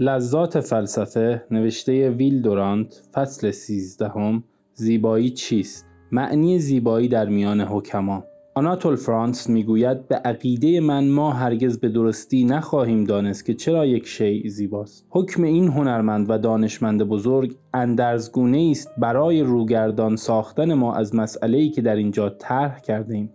لذات فلسفه نوشته ویل دورانت فصل سیزدهم زیبایی چیست؟ معنی زیبایی در میان حکما. آناتول فرانس می‌گوید به عقیده من ما هرگز به درستی نخواهیم دانست که چرا یک شیء زیباست. حکم این هنرمند و دانشمند بزرگ اندرزگونه است برای روگردان ساختن ما از مسئله که در اینجا طرح کرده ایم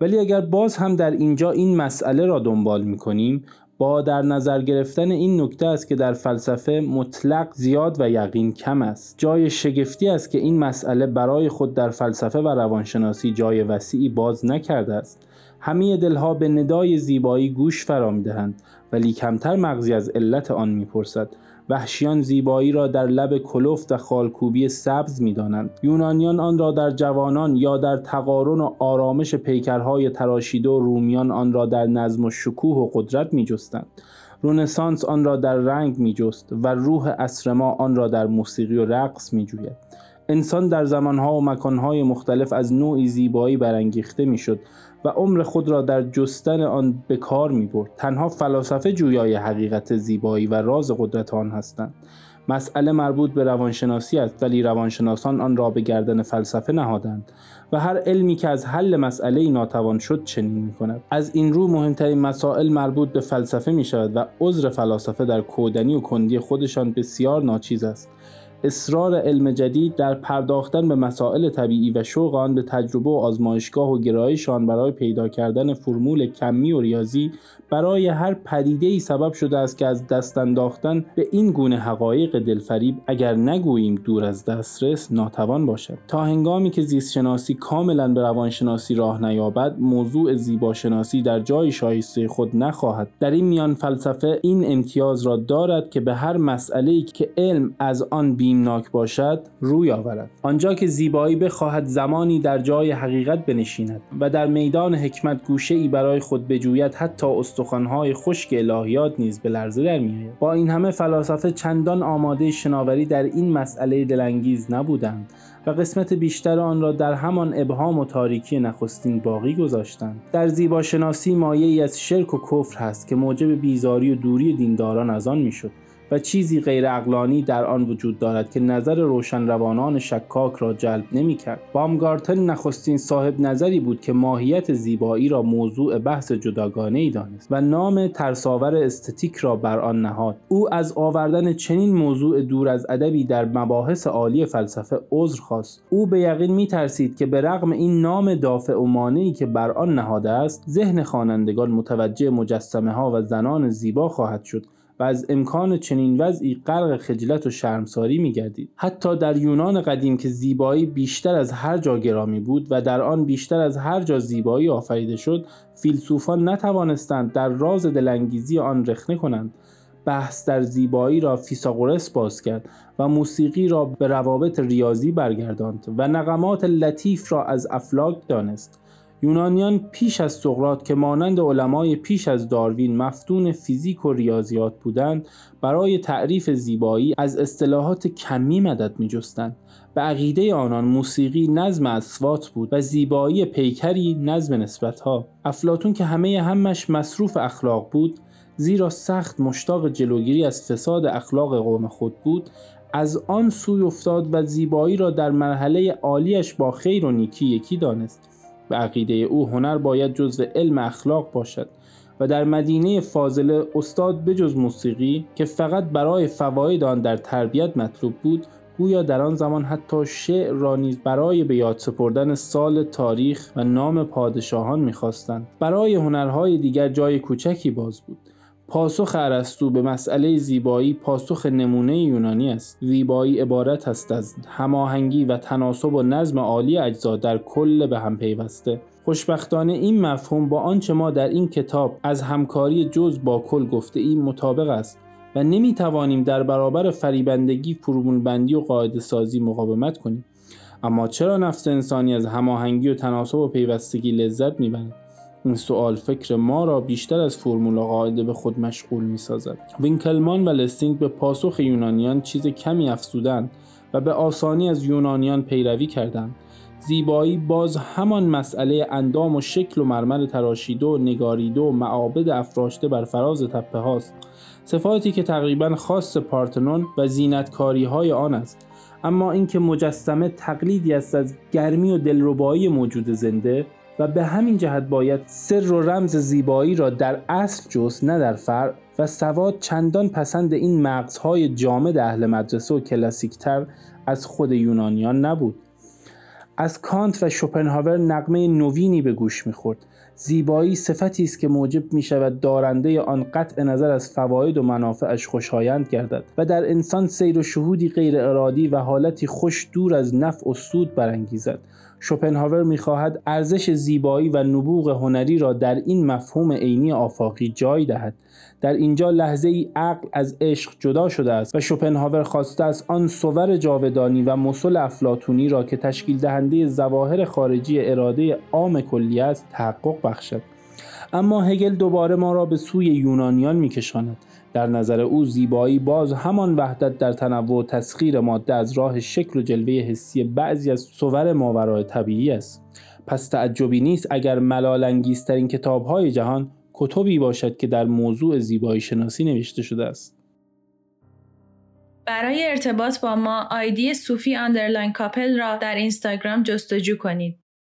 ولی اگر باز هم در اینجا این مسئله را دنبال می کنیم با در نظر گرفتن این نکته است که در فلسفه مطلق زیاد و یقین کم است. جای شگفتی است که این مسئله برای خود در فلسفه و روانشناسی جای وسیعی باز نکرده است. همه دلها به ندای زیبایی گوش فرا می‌دهند ولی کمتر مغزی از علت آن می‌پرسد. وحشیان زیبایی را در لب کلفت و خالکوبی سبز می‌دانند. یونانیان آن را در جوانان یا در تقارن و آرامش پیکرهای تراشیده و رومیان آن را در نظم و شکوه و قدرت میجستند. رونسانس آن را در رنگ میجست و روح اصر ما آن را در موسیقی و رقص میجوید. انسان در زمانها و مکانهای مختلف از نوعی زیبایی برانگیخته می‌شد. و عمر خود را در جستن آن به کار می برد. تنها فلاسفه جویای حقیقت زیبایی و راز قدرت آن هستند. مسئله مربوط به روانشناسی است ولی روانشناسان آن را به گردن فلسفه نهادند و هر علمی که از حل مسئله ناتوان شد چنین می کند. از این رو مهمترین مسائل مربوط به فلسفه می شود و عذر فلاسفه در کودنی و کندی خودشان بسیار ناچیز است. اصرار علم جدید در پرداختن به مسائل طبیعی و شوق آن به تجربه و آزمایشگاه و گرایشان برای پیدا کردن فرمول کمی و ریاضی برای هر پدیده ای سبب شده است که از دست انداختن به این گونه حقایق دلفریب اگر نگوییم دور از دسترس ناتوان باشد. تا هنگامی که زیست شناسی کاملا به روانشناسی راه نیابد موضوع زیباشناسی در جای شایسته خود نخواهد. در این میان فلسفه این امتیاز را دارد که به هر مسئله که علم از آن بیمناک باشد روی آورد. آنجا که زیبایی بخواهد زمانی در جای حقیقت بنشیند و در میدان حکمت گوشه ای برای خود بجوید حتی استخوانهای خشک الهیات نیز به لرزه در میآید. با این همه فلاسفه چندان آماده شناوری در این مسئله دلانگیز نبودند و قسمت بیشتر آن را در همان ابهام و تاریکی نخستین باقی گذاشتند. در زیباشناسی مایه ای از شرک و کفر هست که موجب بیزاری و دوری دینداران از آن می‌شد. و چیزی غیر اقلانی در آن وجود دارد که نظر روشن روانان شکاک را جلب نمی کرد. بامگارتن نخستین صاحب نظری بود که ماهیت زیبایی را موضوع بحث جداگانه ای دانست و نام ترساور استتیک را بر آن نهاد. او از آوردن چنین موضوع دور از ادبی در مباحث عالی فلسفه عذر خواست. او به یقین می ترسید که به رغم این نام دافع و مانعی که بر آن نهاده است، ذهن خوانندگان متوجه مجسمه ها و زنان زیبا خواهد شد و از امکان چنین وضعی غرق خجلت و شرمساری می گردید. حتی در یونان قدیم که زیبایی بیشتر از هر جا گرامی بود و در آن بیشتر از هر جا زیبایی آفریده شد فیلسوفان نتوانستند در راز دلانگیزی آن رخنه کنند بحث در زیبایی را فیساغورس باز کرد و موسیقی را به روابط ریاضی برگرداند و نقمات لطیف را از افلاک دانست یونانیان پیش از سقراط که مانند علمای پیش از داروین مفتون فیزیک و ریاضیات بودند برای تعریف زیبایی از اصطلاحات کمی مدد می جستند. به عقیده آنان موسیقی نظم اصوات بود و زیبایی پیکری نظم نسبتها افلاتون که همه همش مصروف اخلاق بود زیرا سخت مشتاق جلوگیری از فساد اخلاق قوم خود بود از آن سوی افتاد و زیبایی را در مرحله عالیش با خیر و نیکی یکی دانست به عقیده او هنر باید جزو علم اخلاق باشد و در مدینه فاضله استاد بجز موسیقی که فقط برای فواید آن در تربیت مطلوب بود گویا در آن زمان حتی شعر را نیز برای به یاد سپردن سال تاریخ و نام پادشاهان می‌خواستند. برای هنرهای دیگر جای کوچکی باز بود. پاسخ ارسطو به مسئله زیبایی پاسخ نمونه یونانی است. زیبایی عبارت است از هماهنگی و تناسب و نظم عالی اجزا در کل به هم پیوسته. خوشبختانه این مفهوم با آنچه ما در این کتاب از همکاری جز با کل گفته ایم مطابق است و نمی توانیم در برابر فریبندگی فرمولبندی و قاعده سازی مقاومت کنیم. اما چرا نفس انسانی از هماهنگی و تناسب و پیوستگی لذت می‌برد؟ این سوال فکر ما را بیشتر از فرمول قاعده به خود مشغول می سازد. وینکلمان و لستینگ به پاسخ یونانیان چیز کمی افزودند و به آسانی از یونانیان پیروی کردند. زیبایی باز همان مسئله اندام و شکل و مرمر تراشیده و نگاریده و معابد افراشته بر فراز تپه هاست. صفاتی که تقریبا خاص پارتنون و زینتکاری های آن است اما اینکه مجسمه تقلیدی است از گرمی و دلربایی موجود زنده و به همین جهت باید سر و رمز زیبایی را در اصل جست نه در فرع. و سواد چندان پسند این مغزهای جامد اهل مدرسه و کلاسیکتر از خود یونانیان نبود. از کانت و شوپنهاور نقمه نوینی به گوش می‌خورد. زیبایی صفتی است که موجب می شود دارنده آن قطع نظر از فواید و منافعش خوشایند گردد و در انسان سیر و شهودی غیر ارادی و حالتی خوش دور از نفع و سود برانگیزد. شوپنهاور می‌خواهد ارزش زیبایی و نبوغ هنری را در این مفهوم عینی آفاقی جای دهد. در اینجا لحظه ای عقل از عشق جدا شده است و شوپنهاور خواسته است آن صور جاودانی و مسل افلاتونی را که تشکیل دهنده ظواهر خارجی اراده عام کلی است تحقق بخشد. اما هگل دوباره ما را به سوی یونانیان میکشاند. در نظر او زیبایی باز همان وحدت در تنوع و تسخیر ماده از راه شکل و جلوه حسی بعضی از صور ماورای طبیعی است. پس تعجبی نیست اگر ملال انگیزترین کتابهای جهان کتبی باشد که در موضوع زیبایی شناسی نوشته شده است. برای ارتباط با ما آیدی صوفی underline couple را در اینستاگرام جستجو کنید.